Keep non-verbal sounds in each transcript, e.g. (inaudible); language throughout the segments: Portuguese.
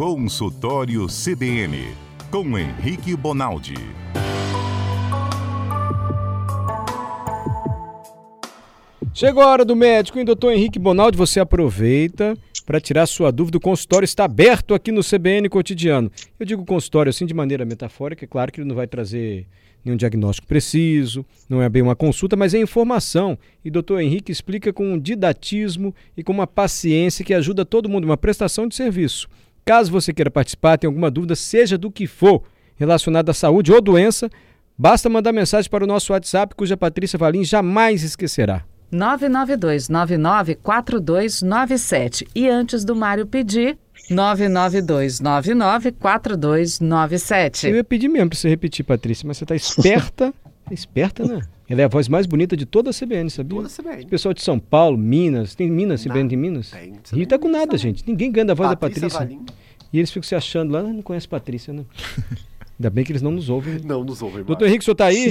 Consultório CBN, com Henrique Bonaldi. Chegou a hora do médico, hein, doutor Henrique Bonaldi? Você aproveita para tirar sua dúvida. O consultório está aberto aqui no CBN Cotidiano. Eu digo consultório assim de maneira metafórica, é claro que ele não vai trazer nenhum diagnóstico preciso, não é bem uma consulta, mas é informação. E doutor Henrique explica com um didatismo e com uma paciência que ajuda todo mundo, uma prestação de serviço. Caso você queira participar, tenha alguma dúvida, seja do que for, relacionada à saúde ou doença, basta mandar mensagem para o nosso WhatsApp, cuja Patrícia Valim jamais esquecerá. 992-994297. E antes do Mário pedir, 992-994297. Eu ia pedir mesmo para você repetir, Patrícia, mas você está esperta. (laughs) Tá esperta, né? Ela é a voz mais bonita de toda a CBN, sabia? Toda a CBN. O pessoal de São Paulo, Minas, tem Minas, CBN tem Minas? Tem, Rio tá com nada, gente. Ninguém ganha da voz Patrícia da Patrícia. Valim. E eles ficam se achando lá, "Ah, não conhece Patrícia, né? (laughs) Ainda bem que eles não nos ouvem. Não nos ouvem Doutor Henrique, o senhor tá aí?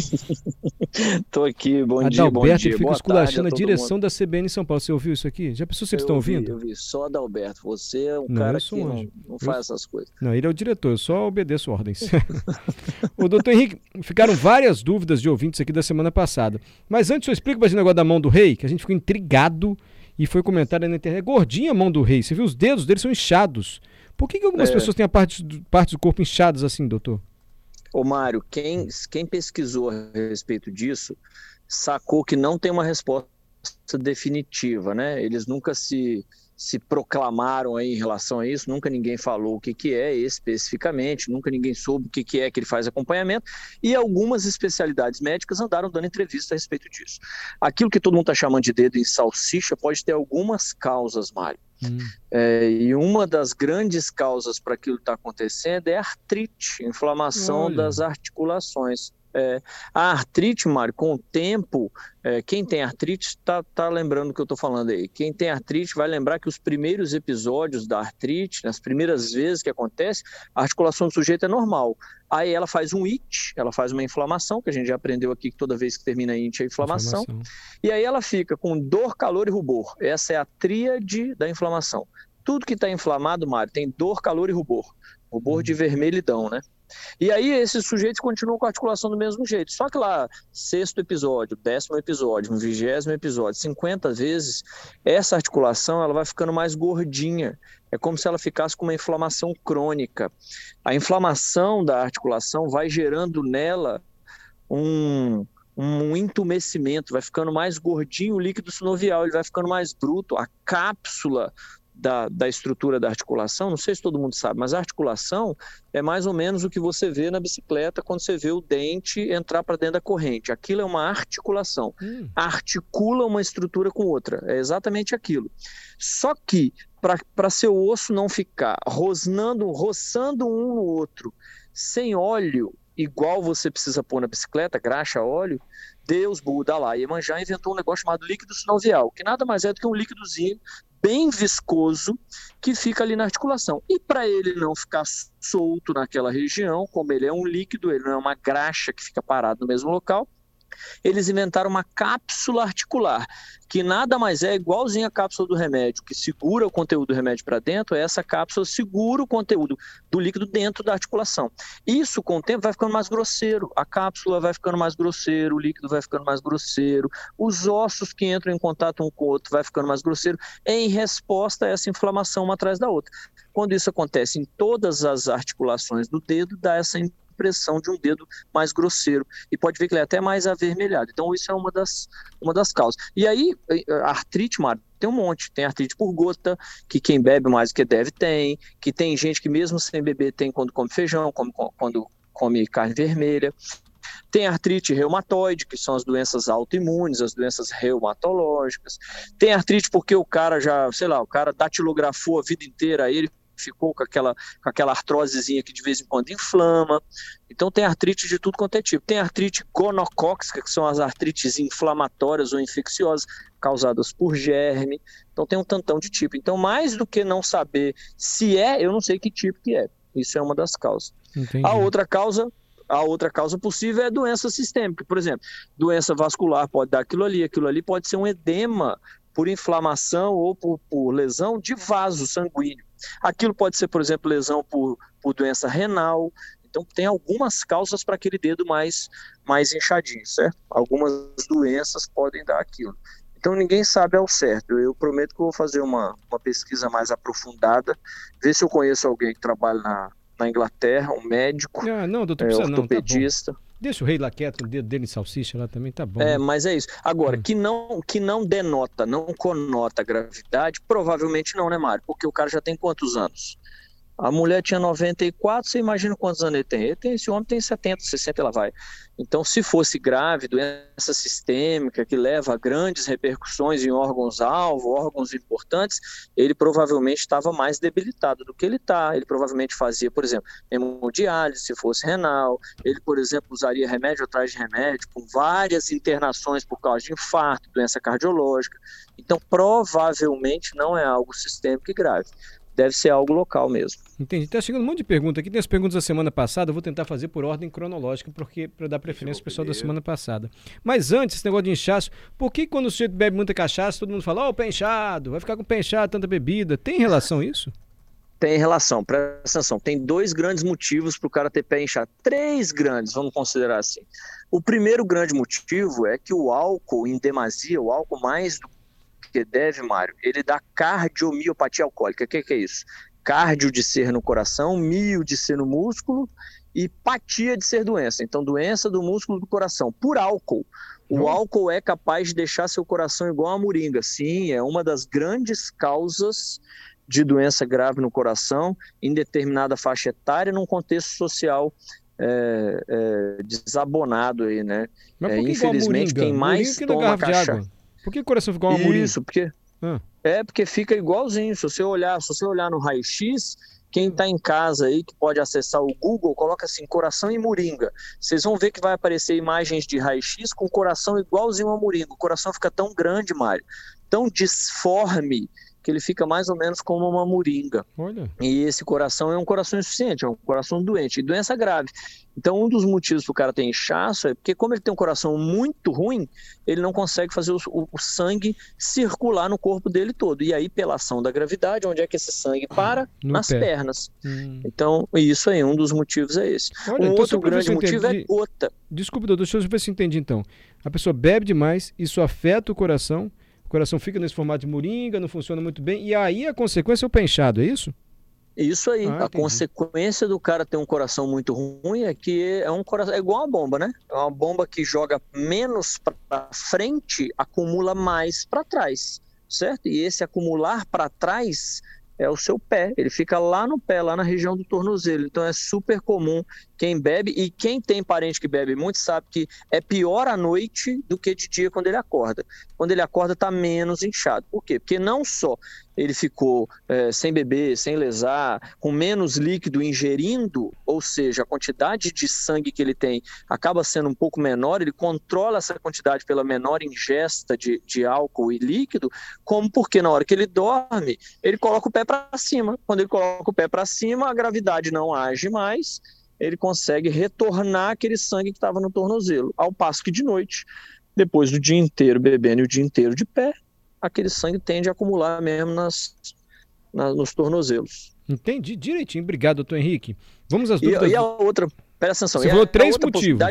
(laughs) Tô aqui, bom dia, bom Adalberto dia. ele fica esculachando a direção mundo. da CBN em São Paulo. Você ouviu isso aqui? Já pensou se eles Eu estão ouvi, ouvindo? Eu vi, só Adalberto, você é um Não, cara eu que um não, não Eu- faz essas coisas. Não, ele é o diretor, eu só obedeço ordens. (laughs) (laughs) Ô, doutor Henrique, ficaram várias dúvidas de ouvintes aqui da semana passada. Mas antes, eu explico para esse negócio da mão do rei, que a gente ficou intrigado e foi comentário na internet. Gordinha a mão do rei, você viu? Os dedos dele são inchados. Por que, que algumas É. pessoas têm a parte do, parte do corpo inchadas assim, doutor? Ô Mário, quem, quem pesquisou a respeito disso sacou que não tem uma resposta definitiva, né? Eles nunca se, se proclamaram aí em relação a isso, nunca ninguém falou o que, que é especificamente, nunca ninguém soube o que, que é que ele faz acompanhamento, e algumas especialidades médicas andaram dando entrevista a respeito disso. Aquilo que todo mundo está chamando de dedo em salsicha pode ter algumas causas, Mário. É, e uma das grandes causas para aquilo que está acontecendo é artrite, inflamação Olha. das articulações. É, a artrite, Mário, com o tempo, é, quem tem artrite está tá lembrando o que eu estou falando aí. Quem tem artrite vai lembrar que os primeiros episódios da artrite, nas primeiras vezes que acontece, a articulação do sujeito é normal. Aí ela faz um it, ela faz uma inflamação, que a gente já aprendeu aqui que toda vez que termina it é inflamação. E aí ela fica com dor, calor e rubor. Essa é a tríade da inflamação. Tudo que está inflamado, Mário, tem dor, calor e rubor. Rubor de vermelhidão, né? E aí esses sujeitos continuam com a articulação do mesmo jeito. Só que lá, sexto episódio, décimo episódio, vigésimo episódio, 50 vezes, essa articulação ela vai ficando mais gordinha. É como se ela ficasse com uma inflamação crônica. A inflamação da articulação vai gerando nela um, um entumecimento, vai ficando mais gordinho o líquido sinovial, ele vai ficando mais bruto, a cápsula da, da estrutura da articulação, não sei se todo mundo sabe, mas a articulação é mais ou menos o que você vê na bicicleta quando você vê o dente entrar para dentro da corrente. Aquilo é uma articulação. Hum. Articula uma estrutura com outra. É exatamente aquilo. Só que para seu osso não ficar rosnando, roçando um no outro, sem óleo, igual você precisa pôr na bicicleta, graxa, óleo, Deus, Buda, lá, Iemanjá inventou um negócio chamado líquido sinovial, que nada mais é do que um líquidozinho bem viscoso que fica ali na articulação. E para ele não ficar solto naquela região, como ele é um líquido, ele não é uma graxa que fica parado no mesmo local, eles inventaram uma cápsula articular, que nada mais é igualzinho a cápsula do remédio, que segura o conteúdo do remédio para dentro, essa cápsula segura o conteúdo do líquido dentro da articulação. Isso, com o tempo, vai ficando mais grosseiro, a cápsula vai ficando mais grosseiro, o líquido vai ficando mais grosseiro, os ossos que entram em contato um com o outro vai ficando mais grosseiro, em resposta a essa inflamação uma atrás da outra. Quando isso acontece em todas as articulações do dedo, dá essa impressão de um dedo mais grosseiro e pode ver que ele é até mais avermelhado. Então isso é uma das, uma das causas. E aí, a artrite, Mário, tem um monte. Tem artrite por gota, que quem bebe mais do que deve tem, que tem gente que mesmo sem beber tem quando come feijão, come, quando come carne vermelha. Tem artrite reumatoide, que são as doenças autoimunes, as doenças reumatológicas. Tem artrite porque o cara já, sei lá, o cara datilografou a vida inteira, ele ficou com aquela, com aquela artrosezinha que de vez em quando inflama. Então tem artrite de tudo quanto é tipo. Tem artrite gonocóxica, que são as artrites inflamatórias ou infecciosas causadas por germe. Então tem um tantão de tipo. Então mais do que não saber se é, eu não sei que tipo que é. Isso é uma das causas. Entendi. A outra causa, a outra causa possível é doença sistêmica. Por exemplo, doença vascular pode dar aquilo ali, aquilo ali pode ser um edema por inflamação ou por, por lesão de vaso sanguíneo. Aquilo pode ser, por exemplo, lesão por, por doença renal. Então, tem algumas causas para aquele dedo mais, mais inchadinho, certo? Algumas doenças podem dar aquilo. Então, ninguém sabe ao certo. Eu prometo que vou fazer uma, uma pesquisa mais aprofundada, ver se eu conheço alguém que trabalha na, na Inglaterra, um médico, Ah, não, doutor, é, não. Tá ortopedista. Deixa o rei lá quieto, o dedo dele em salsicha lá também tá bom. É, né? mas é isso. Agora, Hum. que não que não denota, não conota gravidade, provavelmente não, né, Mário? Porque o cara já tem quantos anos? A mulher tinha 94, você imagina quantos anos ele tem? Ele tem esse homem tem 70, 60, ela vai. Então, se fosse grave, doença sistêmica que leva a grandes repercussões em órgãos-alvo, órgãos importantes, ele provavelmente estava mais debilitado do que ele está. Ele provavelmente fazia, por exemplo, hemodiálise, se fosse renal. Ele, por exemplo, usaria remédio atrás de remédio, com várias internações por causa de infarto, doença cardiológica. Então, provavelmente não é algo sistêmico e grave. Deve ser algo local mesmo. Entendi. Tá chegando um monte de perguntas aqui. Tem as perguntas da semana passada. Eu vou tentar fazer por ordem cronológica, porque para dar preferência ao pessoal da semana passada. Mas antes, esse negócio de inchaço, por que quando o sujeito bebe muita cachaça, todo mundo fala, ó, o pé inchado, vai ficar com o pé inchado, tanta bebida? Tem relação isso? Tem relação, presta atenção. Tem dois grandes motivos para o cara ter pé inchado. Três grandes, vamos considerar assim. O primeiro grande motivo é que o álcool em demasia, o álcool mais do que deve, Mário, ele dá cardiomiopatia alcoólica. O que, que é isso? Cardio de ser no coração, mio de ser no músculo e patia de ser doença. Então, doença do músculo do coração, por álcool. O Hum. álcool é capaz de deixar seu coração igual a moringa. Sim, é uma das grandes causas de doença grave no coração em determinada faixa etária, num contexto social é, é, desabonado aí, né? Mas É, por que a infelizmente, quem mais Moringa que na toma água. Por que o coração ficou uma moringa? Isso, porque Ah. é porque fica igualzinho. Se você olhar, se você olhar no raio-x, quem está em casa aí que pode acessar o Google, coloca assim coração e moringa. Vocês vão ver que vai aparecer imagens de raio-x com coração igualzinho a moringa. O coração fica tão grande, Mário, tão disforme que ele fica mais ou menos como uma moringa. Olha. E esse coração é um coração insuficiente, é um coração doente, e doença grave. Então, um dos motivos para o cara ter inchaço é porque, como ele tem um coração muito ruim, ele não consegue fazer o, o- o sangue circular no corpo dele todo. E aí, pela ação da gravidade, onde é que esse sangue para? No Nas pé. pernas. Hum. Isso isso aí, um dos motivos é esse. Olha, um então, outro grande motivo é entendi. gota. Desculpa, doutor, deixa eu ver se eu entendi então. A pessoa bebe demais, isso afeta o coração, o coração fica nesse formato de moringa, não funciona muito bem, e aí a consequência é o pé inchado, é isso? Isso aí, Ah, a consequência do cara ter um coração muito ruim é que é um coração, é igual uma bomba, né? É uma bomba que joga menos para frente, acumula mais para trás, certo? E esse acumular para trás é o seu pé, ele fica lá no pé, lá na região do tornozelo. Então é super comum quem bebe e quem tem parente que bebe muito sabe que é pior à noite do que de dia quando ele acorda. Quando ele acorda tá menos inchado. Por quê? Porque não só ele ficou eh, sem beber, sem lesar, com menos líquido ingerindo, ou seja, a quantidade de sangue que ele tem acaba sendo um pouco menor, ele controla essa quantidade pela menor ingesta de, de álcool e líquido, como porque na hora que ele dorme, ele coloca o pé para cima. Quando ele coloca o pé para cima, a gravidade não age mais, ele consegue retornar aquele sangue que estava no tornozelo. Ao passo que de noite, depois do dia inteiro bebendo e o dia inteiro de pé, aquele sangue tende a acumular mesmo nas, na- nos tornozelos. Entendi direitinho. Obrigado, doutor Henrique. Vamos às E, dúvidas. e a do- outra, presta atenção, Você e a- falou a três outra motivos.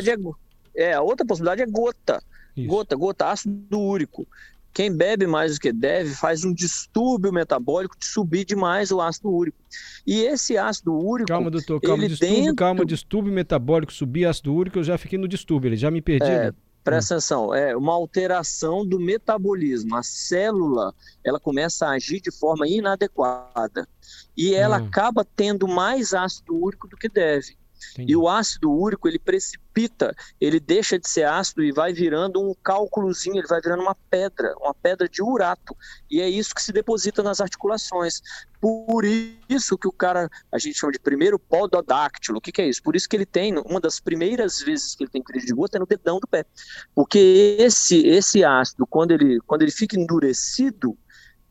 É, é, a outra possibilidade é gota. Isso. Gota, gota, ácido úrico. Quem bebe mais do que deve faz um distúrbio metabólico de subir demais o ácido úrico. E esse ácido úrico, Calma, doutor, calma, distúrbio, dentro- calma, distúrbio metabólico, subir ácido úrico, eu já fiquei no distúrbio, ele já me perdi. É, né? presta atenção, é uma alteração do metabolismo. A célula, ela começa a agir de forma inadequada. E ela Hum. acaba tendo mais ácido úrico do que deve. Entendi. E o ácido úrico, ele precipita, ele deixa de ser ácido e vai virando um cálculozinho, ele vai virando uma pedra, uma pedra de urato. E é isso que se deposita nas articulações. Por isso que o cara, a gente chama de primeiro pododáctilo. O que, que é isso? Por isso que ele tem, uma das primeiras vezes que ele tem crise de gota é no dedão do pé. Porque esse, esse ácido, quando ele, quando ele fica endurecido,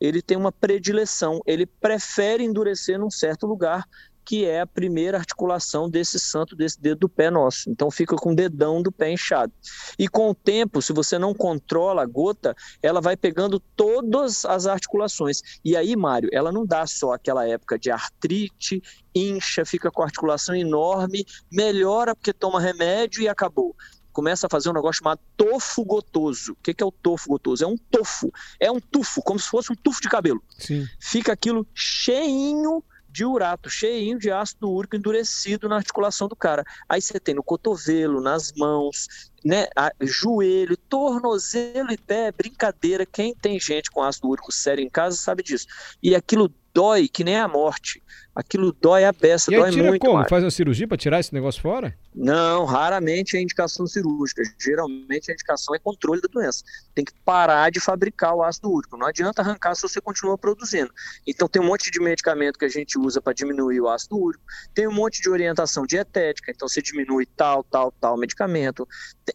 ele tem uma predileção, ele prefere endurecer num certo lugar que é a primeira articulação desse santo, desse dedo do pé nosso. Então fica com o dedão do pé inchado. E com o tempo, se você não controla a gota, ela vai pegando todas as articulações. E aí, Mário, ela não dá só aquela época de artrite, incha, fica com a articulação enorme, melhora porque toma remédio e acabou começa a fazer um negócio chamado tofo gotoso. O que é o tofo gotoso? É um tofo, é um tufo, como se fosse um tufo de cabelo. Sim. Fica aquilo cheinho de urato, cheinho de ácido úrico endurecido na articulação do cara. Aí você tem no cotovelo, nas mãos, né, joelho, tornozelo e pé, brincadeira. Quem tem gente com ácido úrico sério em casa sabe disso. E aquilo dói que nem a morte aquilo dói a beça, e dói tira muito. como? Faz uma cirurgia para tirar esse negócio fora? Não, raramente é indicação cirúrgica. Geralmente a indicação é controle da doença. Tem que parar de fabricar o ácido úrico. Não adianta arrancar se você continua produzindo. Então tem um monte de medicamento que a gente usa para diminuir o ácido úrico. Tem um monte de orientação dietética. Então você diminui tal, tal, tal medicamento.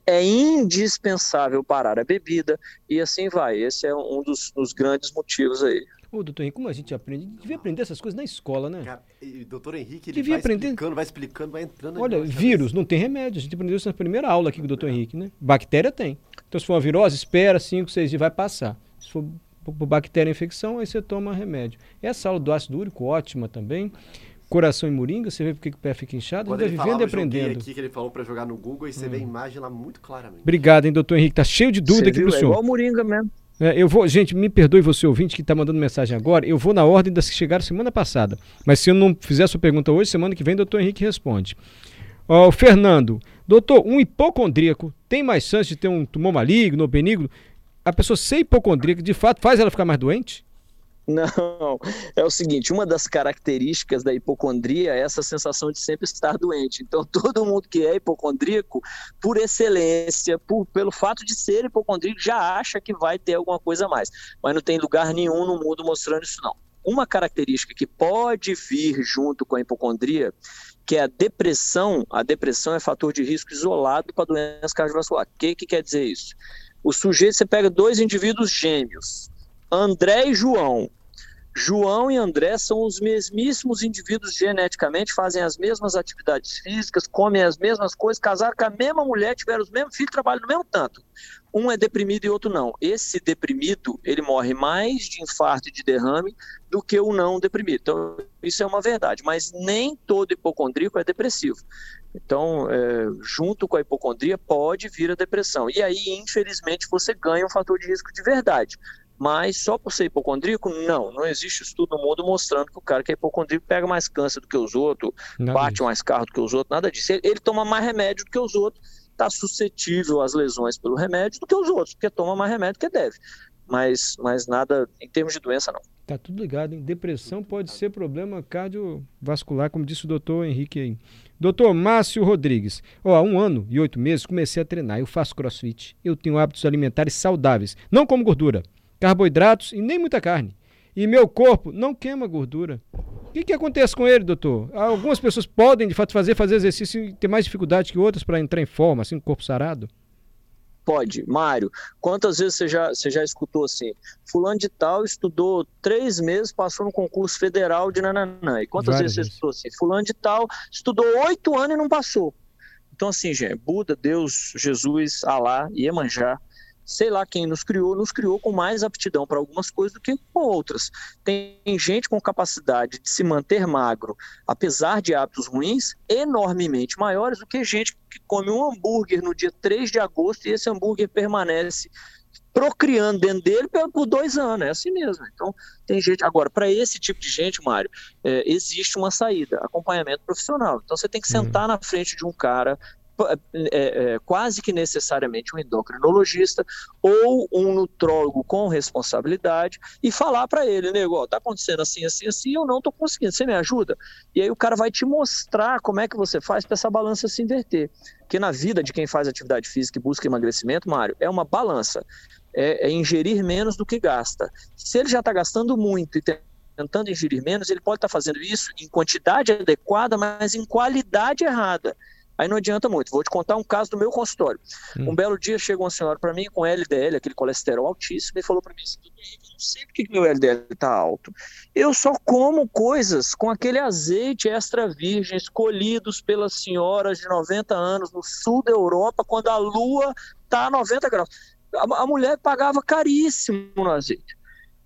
É indispensável parar a bebida e assim vai. Esse é um dos, dos grandes motivos aí. Ô, doutor Henrique, como a gente aprende? Devia aprender essas coisas na escola, né? Cara, e o doutor Henrique, ele Devia vai aprender- explicando, vai explicando, vai entrando... Olha, vírus não tem remédio. A gente aprendeu isso na primeira aula aqui com o doutor Henrique, né? Bactéria tem. Então, se for uma virose, espera 5, 6 dias, vai passar. Se for por por bactéria infecção, aí você toma remédio. Essa aula do ácido úrico, ótima também. Coração e moringa, você vê porque que o pé fica inchado. Quando a ele gente vai vivendo e aprendendo. Hum. aqui que ele falou pra jogar no Google e você vê a imagem lá muito claramente. Obrigado, hein, doutor Henrique. Tá cheio de dúvida Você aqui viu? pro É senhor. igual Moringa mesmo. É, eu vou, gente, me perdoe você ouvinte que está mandando mensagem agora. Eu vou na ordem das que chegaram semana passada. Mas se eu não fizer a sua pergunta hoje, semana que vem, doutor Henrique responde. Ó, o Fernando, doutor, um hipocondríaco tem mais chance de ter um tumor maligno ou benigno? A pessoa ser hipocondríaca, de fato, faz ela ficar mais doente? Não, é o seguinte, uma das características da hipocondria é essa sensação de sempre estar doente. Então, (laughs) todo mundo que é hipocondríaco, por excelência, por, pelo fato de ser hipocondríaco, já acha que vai ter alguma coisa a mais. Mas não tem lugar nenhum no mundo mostrando isso, não. Uma característica que pode vir junto com a hipocondria, que é a depressão, a depressão é fator de risco isolado para doença cardiovascular. O que, que quer dizer isso? O sujeito, você pega dois indivíduos gêmeos, André e João. João e André são os mesmíssimos indivíduos geneticamente, fazem as mesmas atividades físicas, comem as mesmas coisas, casaram com a mesma mulher, tiveram os mesmos filhos, trabalham no mesmo tanto. Um é deprimido e outro não. Esse deprimido, ele morre mais de infarto e de derrame do que o não deprimido. Então, isso é uma verdade, mas nem todo hipocondríaco é depressivo. Então, é, junto com a hipocondria, pode vir a depressão. E aí, infelizmente, você ganha um fator de risco de verdade. Mas só por ser hipocondríaco, não. Não existe estudo no mundo mostrando que o cara que é hipocondríaco pega mais câncer do que os outros, Nada bate disso. mais carro do que os outros, nada disso. Ele, ele toma mais remédio do que os outros, está suscetível às lesões pelo remédio do que os outros, porque toma mais remédio que deve. Mas, mas nada em termos de doença, não. Tá tudo ligado, hein? Depressão pode ser problema cardiovascular, como disse o doutor Henrique aí. Doutor Márcio Rodrigues. Ó, há um ano e oito meses comecei a treinar. Eu faço crossfit. Eu tenho hábitos alimentares saudáveis. Não como gordura, carboidratos e nem muita carne. E meu corpo não queima gordura. O que, que acontece com ele, doutor? Algumas pessoas podem, de fato, fazer, fazer exercício e ter mais dificuldade que outras para entrar em forma, assim, com o corpo sarado? Pode. Mário, quantas vezes você já, você já escutou assim? Fulano de tal estudou três meses, passou no concurso federal de nananã. E quantas Várias vezes você escutou assim? Fulano de tal estudou oito anos e não passou. Então, assim, gente, Buda, Deus, Jesus, Alá, Iemanjá, sei lá quem nos criou, nos criou com mais aptidão para algumas coisas do que com outras. Tem gente com capacidade de se manter magro, apesar de hábitos ruins, enormemente maiores do que gente que come um hambúrguer no dia 3 de agosto e esse hambúrguer permanece procriando dentro dele por dois anos, é assim mesmo. Então, tem gente. Agora, para esse tipo de gente, Mário, é, existe uma saída, acompanhamento profissional. Então, você tem que sentar na frente de um cara. É, é, quase que necessariamente um endocrinologista ou um nutrólogo com responsabilidade e falar para ele, nego, tá acontecendo assim, assim, assim, eu não tô conseguindo, você me ajuda? E aí o cara vai te mostrar como é que você faz para essa balança se inverter. Porque na vida de quem faz atividade física e busca emagrecimento, Mário, é uma balança. É, é ingerir menos do que gasta. Se ele já está gastando muito e tentando ingerir menos, ele pode estar fazendo isso em quantidade adequada, mas em qualidade errada. Aí não adianta muito. Vou te contar um caso do meu consultório. Hum. Um belo dia chegou uma senhora para mim com LDL, aquele colesterol altíssimo, e falou para mim assim: "Doutor Henrique, eu não sei por que que meu LDL está alto. Eu só como coisas com aquele azeite extra virgem escolhidos pelas senhoras de 90 anos no sul da Europa, quando a lua está a 90 graus. A, a mulher pagava caríssimo no azeite.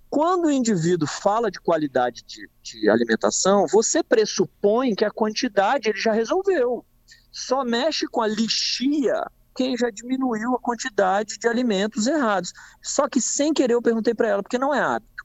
Quando o indivíduo fala de qualidade de, de alimentação, você pressupõe que a quantidade ele já resolveu. Só mexe com a lixia quem já diminuiu a quantidade de alimentos errados. Só que sem querer eu perguntei para ela, porque não é hábito.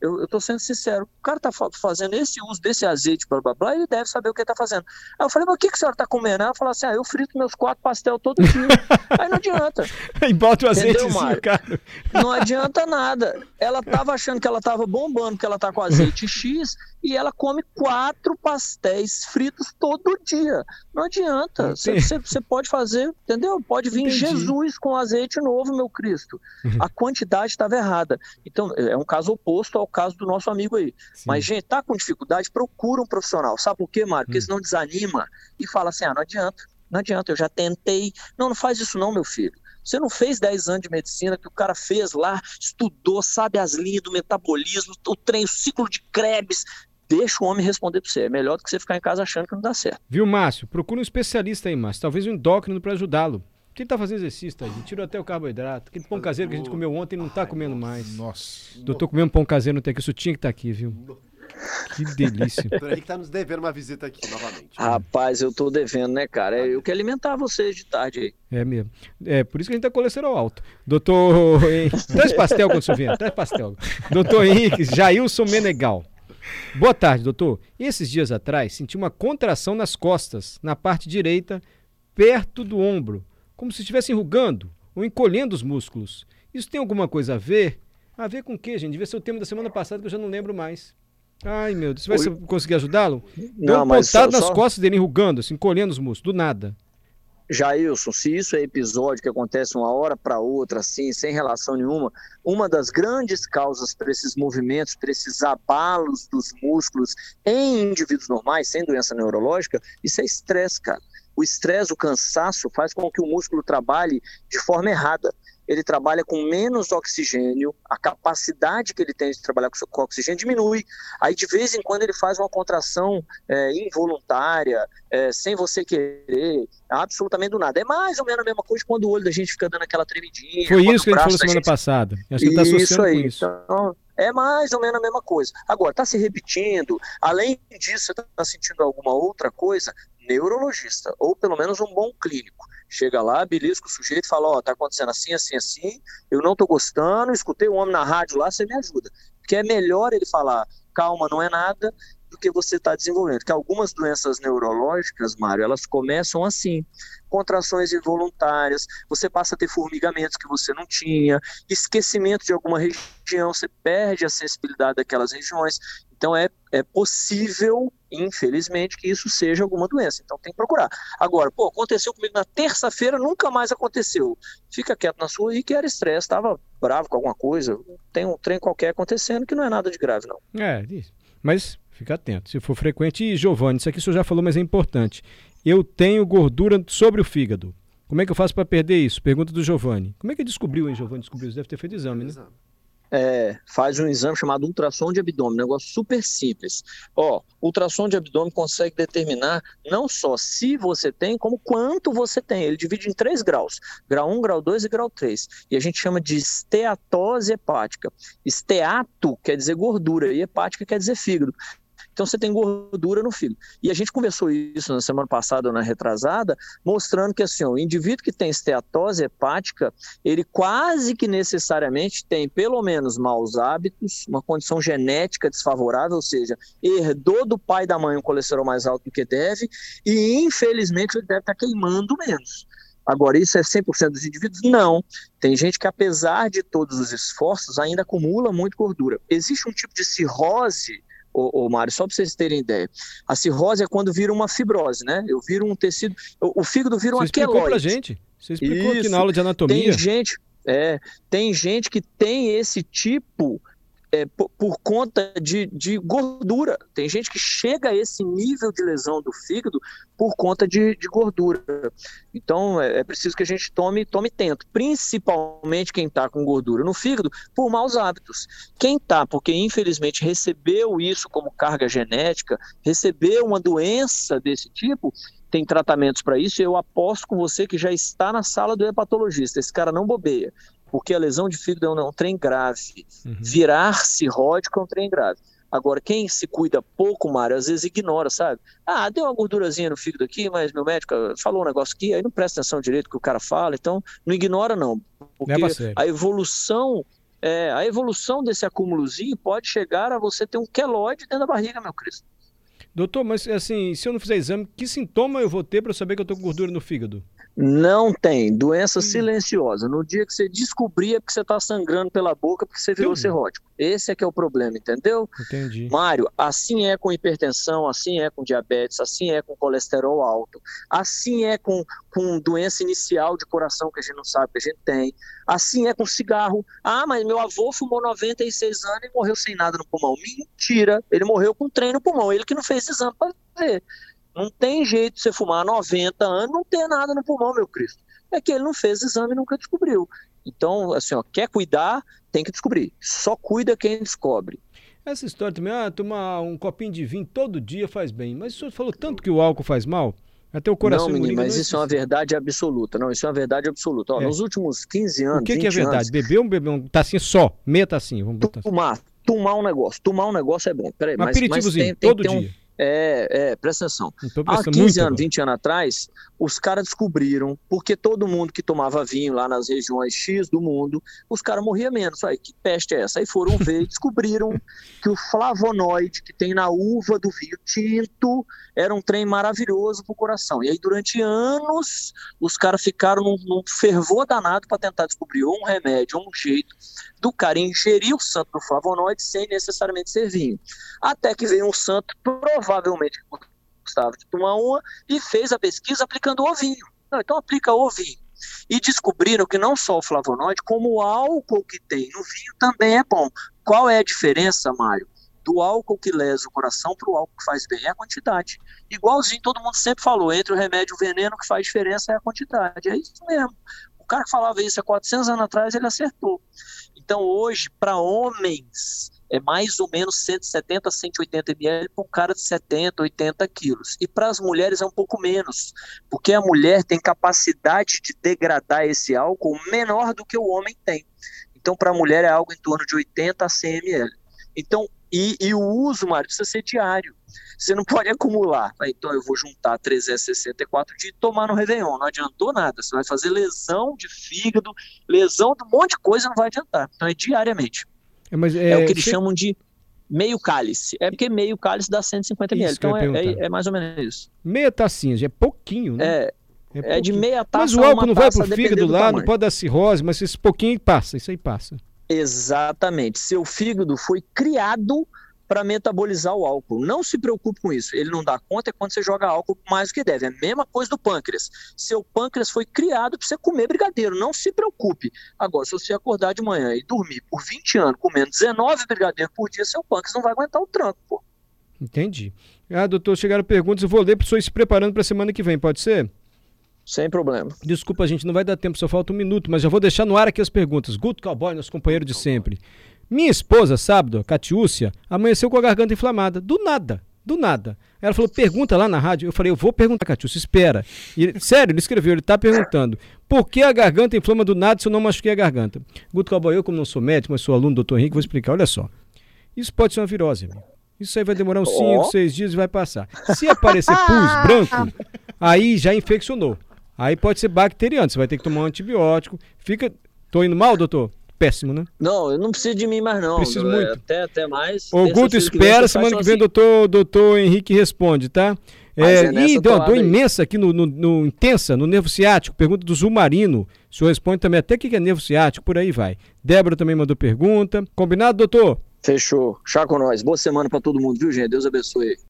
Eu estou sendo sincero, o cara está fazendo esse uso desse azeite, blá blá blá, ele deve saber o que está fazendo. Aí eu falei, mas o que, que a senhora está comendo? Ela falou assim: ah, eu frito meus quatro pastel todo dia. (laughs) Aí não adianta. (laughs) e bota o Mário? (laughs) cara. Não adianta nada. Ela estava achando que ela estava bombando, que ela está com azeite X, e ela come quatro pastéis fritos todo dia. Não adianta. Você pode fazer, entendeu? Pode vir Entendi. Jesus com azeite novo, meu Cristo. A quantidade estava errada. Então, é um caso oposto ao caso do nosso amigo aí. Sim. Mas, gente, tá com dificuldade, procura um profissional. Sabe por quê, Mário? Porque Hum. senão desanima e fala assim: ah, não adianta, não adianta, eu já tentei. Não, não faz isso não, meu filho. Você não fez 10 anos de medicina que o cara fez lá, estudou, sabe as linhas do metabolismo, o trem, o ciclo de Krebs. Deixa o homem responder para você. É melhor do que você ficar em casa achando que não dá certo. Viu, Márcio? Procura um especialista aí, Márcio. Talvez um endócrino para ajudá-lo. Ele tá fazendo exercício, tá? Ele tirou até o carboidrato. Aquele pão caseiro que a gente comeu ontem não tá comendo mais. Nossa. Doutor comendo pão caseiro não tem aqui. Isso tinha que estar aqui, viu? Que delícia. O doutor Henrique tá nos devendo uma visita aqui novamente. Rapaz, eu tô devendo, né, cara? É eu que alimentar vocês de tarde aí. É mesmo. É por isso que a gente tá com colesterol alto. Doutor. (laughs) Traz pastel quando você vier. Traz pastel. Doutor Henrique, Jailson Menegal. Boa tarde, doutor. Esses dias atrás senti uma contração nas costas, na parte direita, perto do ombro, como se estivesse enrugando ou encolhendo os músculos. Isso tem alguma coisa a ver? A ver com o quê, gente? Devia ser o tema da semana passada que eu já não lembro mais. Ai, meu Deus. Você vai Oi. se- conseguir ajudá-lo? Deu Não, um mas pontado nas só... costas dele, enrugando, assim, encolhendo os músculos, do nada. Jailson, se isso é episódio que acontece uma hora para outra, assim, sem relação nenhuma, uma das grandes causas para esses movimentos, para esses abalos dos músculos em indivíduos normais, sem doença neurológica, isso é estresse, cara. O estresse, o cansaço, faz com que o músculo trabalhe de forma errada. Ele trabalha com menos oxigênio, a capacidade que ele tem de trabalhar com oxigênio diminui. Aí, de vez em quando, ele faz uma contração é, involuntária, é, sem você querer, absolutamente do nada. É mais ou menos a mesma coisa quando o olho da gente fica dando aquela tremidinha. Foi isso que a gente falou semana gente- passada. Acho que tá Isso aí. isso. Então, é mais ou menos a mesma coisa. Agora, está se repetindo. Além disso, você está sentindo alguma outra coisa? Neurologista, ou pelo menos um bom clínico. Chega lá, belisca o sujeito e fala: Ó, tá acontecendo assim, assim, assim, eu não tô gostando, escutei o homem na rádio lá, você me ajuda. Porque é melhor ele falar: calma, não é nada, do que você está desenvolvendo. Porque algumas doenças neurológicas, Mário, elas começam assim. Contrações involuntárias, você passa a ter formigamentos que você não tinha, esquecimento de alguma região, você perde a sensibilidade daquelas regiões. Então é, é possível, infelizmente, que isso seja alguma doença. Então tem que procurar. Agora, pô, aconteceu comigo na terça-feira, nunca mais aconteceu. Fica quieto na sua aí que era estresse, estava bravo com alguma coisa. Tem um trem qualquer acontecendo que não é nada de grave, não. É, mas fica atento. Se for frequente, e Giovanni, isso aqui o senhor já falou, mas é importante. Eu tenho gordura sobre o fígado. Como é que eu faço para perder isso? Pergunta do Giovanni. Como é que descobriu, hein, Giovanni? Descobriu isso? Deve ter feito exame, né? Exato. É, faz um exame chamado ultrassom de abdômen, um negócio super simples. Ó, ultrassom de abdômen consegue determinar não só se você tem, como quanto você tem. Ele divide em três graus: grau 1, grau 2 e grau 3. E a gente chama de esteatose hepática. Esteato quer dizer gordura e hepática quer dizer fígado. Então você tem gordura no fígado. E a gente conversou isso na semana passada na retrasada, mostrando que assim, o indivíduo que tem esteatose hepática, ele quase que necessariamente tem pelo menos maus hábitos, uma condição genética desfavorável, ou seja, herdou do pai e da mãe um colesterol mais alto do que deve, e infelizmente ele deve estar queimando menos. Agora, isso é 100% dos indivíduos? Não. Tem gente que, apesar de todos os esforços, ainda acumula muito gordura. Existe um tipo de cirrose ô, ô Mário, só para vocês terem ideia. A cirrose é quando vira uma fibrose, né? Eu viro um tecido. O, o fígado vira um Você explicou pra aqueloide. gente. Você explicou aqui Isso. na aula de anatomia. Tem gente, é, tem gente que tem esse tipo é, por, por, conta de, de, gordura. Tem gente que chega a esse nível de lesão do fígado por conta de, de gordura. Então é, é, preciso que a gente tome, tome tento, principalmente quem está com gordura no fígado, por maus hábitos. Quem está, porque infelizmente recebeu isso como carga genética, recebeu uma doença desse tipo, tem tratamentos para isso, eu aposto com você que já está na sala do hepatologista. Esse cara não bobeia porque a lesão de fígado é um, é trem grave. Uhum. Virar cirrótico é um trem grave. Agora, quem se cuida pouco, Mário, às vezes ignora, sabe? Ah, deu uma gordurazinha no fígado aqui, mas meu médico falou um negócio aqui, aí não presta atenção direito que o cara fala, então não ignora não. Porque a evolução, é, a evolução desse acúmulozinho pode chegar a você ter um queloide dentro da barriga, meu Cristo. Doutor, mas assim, se eu não fizer exame, que sintoma eu vou ter para saber que eu tô com gordura no fígado? Não tem. Doença hum. silenciosa. No dia que você descobrir é porque você está sangrando pela boca porque você virou cirrótico. Esse é que é o problema, entendeu? Entendi. Mário, assim é com hipertensão, assim é com diabetes, assim é com colesterol alto, assim é com, com doença inicial de coração que a gente não sabe que a gente tem, assim é com cigarro. Ah, mas meu avô fumou 96 anos e morreu sem nada no pulmão. Mentira, ele morreu com trem no pulmão, ele que não fez exame para ver. Não tem jeito de você fumar 90 anos não ter nada no pulmão, meu Cristo. É que ele não fez exame e nunca descobriu. Então, assim, ó, quer cuidar, tem que descobrir. Só cuida quem descobre. Essa história também, ah, tomar um copinho de vinho todo dia faz bem. Mas o senhor falou tanto que o álcool faz mal. Até o coração Não, menino, mas não isso é uma verdade absoluta. Não, isso é uma verdade absoluta. Ó, é. Nos últimos 15 anos. O que, que é verdade? Anos, beber um, beber um tacinho só, meia tacinha. Vamos botar tomar, assim. tomar um negócio. Tomar um negócio é bom. Peraí, mas, aperitivozinho, mas tem, todo tem dia. Um, é, é, presta atenção. Há 15 anos, 20 anos atrás, os caras descobriram, porque todo mundo que tomava vinho lá nas regiões X do mundo, os caras morriam menos. Aí, que peste é essa? Aí foram (laughs) ver e descobriram que o flavonoide que tem na uva do vinho tinto era um trem maravilhoso pro coração. E aí, durante anos, os caras ficaram num, num fervor danado para tentar descobrir um remédio, um jeito do cara ingerir o santo do flavonoide sem necessariamente ser vinho. Até que veio um santo, provavelmente gostava de tomar uma, e fez a pesquisa aplicando o vinho. Não, então aplica o vinho. E descobriram que não só o flavonoide, como o álcool que tem no vinho também é bom. Qual é a diferença, Mário? Do álcool que lesa o coração para o álcool que faz bem é a quantidade. Igualzinho todo mundo sempre falou, entre o remédio e o veneno, que faz diferença é a quantidade. É isso mesmo. O cara que falava isso há 400 anos atrás, ele acertou. Então, hoje, para homens, é mais ou menos 170, 180 ml para um cara de 70, 80 quilos. E para as mulheres é um pouco menos, porque a mulher tem capacidade de degradar esse álcool menor do que o homem tem. Então, para a mulher é algo em torno de 80 a 100 ml. Então, e, e o uso, Mário, precisa ser diário. Você não pode acumular. Então eu vou juntar 364 dias e tomar no Réveillon. Não adiantou nada. Você vai fazer lesão de fígado, lesão de um monte de coisa, não vai adiantar. Então é diariamente. É, mas, é, é o que eles você... chamam de meio cálice. É porque meio cálice dá 150 ml. Então é, é, é, mais ou menos isso. Meia tacinha, já é pouquinho, né? É, é, é de meia taça. Mas o álcool não vai pro fígado lá, não pode dar cirrose, mas esse pouquinho passa, isso aí passa. Exatamente. Seu fígado foi criado para metabolizar o álcool. Não se preocupe com isso. Ele não dá conta é quando você joga álcool mais do que deve. É a mesma coisa do pâncreas. Seu pâncreas foi criado para você comer brigadeiro. Não se preocupe. Agora, se você acordar de manhã e dormir por 20 anos comendo 19 brigadeiros por dia, seu pâncreas não vai aguentar o tranco, pô. Entendi. Ah, doutor, chegaram perguntas. Eu vou ler para o senhor se preparando para a semana que vem, pode ser? Sem problema. Desculpa, gente, não vai dar tempo, só falta um minuto, mas já vou deixar no ar aqui as perguntas. Guto Cowboy, nosso companheiro de sempre. Minha esposa, sábado, Catiúcia, amanheceu com a garganta inflamada. Do nada. Do nada. Ela falou, pergunta lá na rádio. Eu falei, eu vou perguntar, Catiúcia, espera. E, sério, ele escreveu, ele está perguntando. Por que a garganta inflama do nada se eu não machuquei a garganta? Guto Calboy, eu como não sou médico, mas sou aluno do doutor Henrique, vou explicar. Olha só. Isso pode ser uma virose, amigo. Isso aí vai demorar uns 5, oh. 6 dias e vai passar. Se aparecer pus branco, (laughs) aí já infeccionou. Aí pode ser bacteriano. Você vai ter que tomar um antibiótico. Fica. Tô indo mal, doutor? péssimo, né? Não, eu não preciso de mim mais, não. Preciso muito. É, até, até mais. Ô, Guto, espera, semana que vem o doutor, doutor Henrique responde, tá? É, é e deu uma dor imensa aqui no, no, no, intensa, no nervo ciático. Pergunta do Zumarino. O senhor responde também até o que é nervo ciático, por aí vai. Débora também mandou pergunta. Combinado, doutor? Fechou. Chá com nós. Boa semana para todo mundo, viu, gente? Deus abençoe.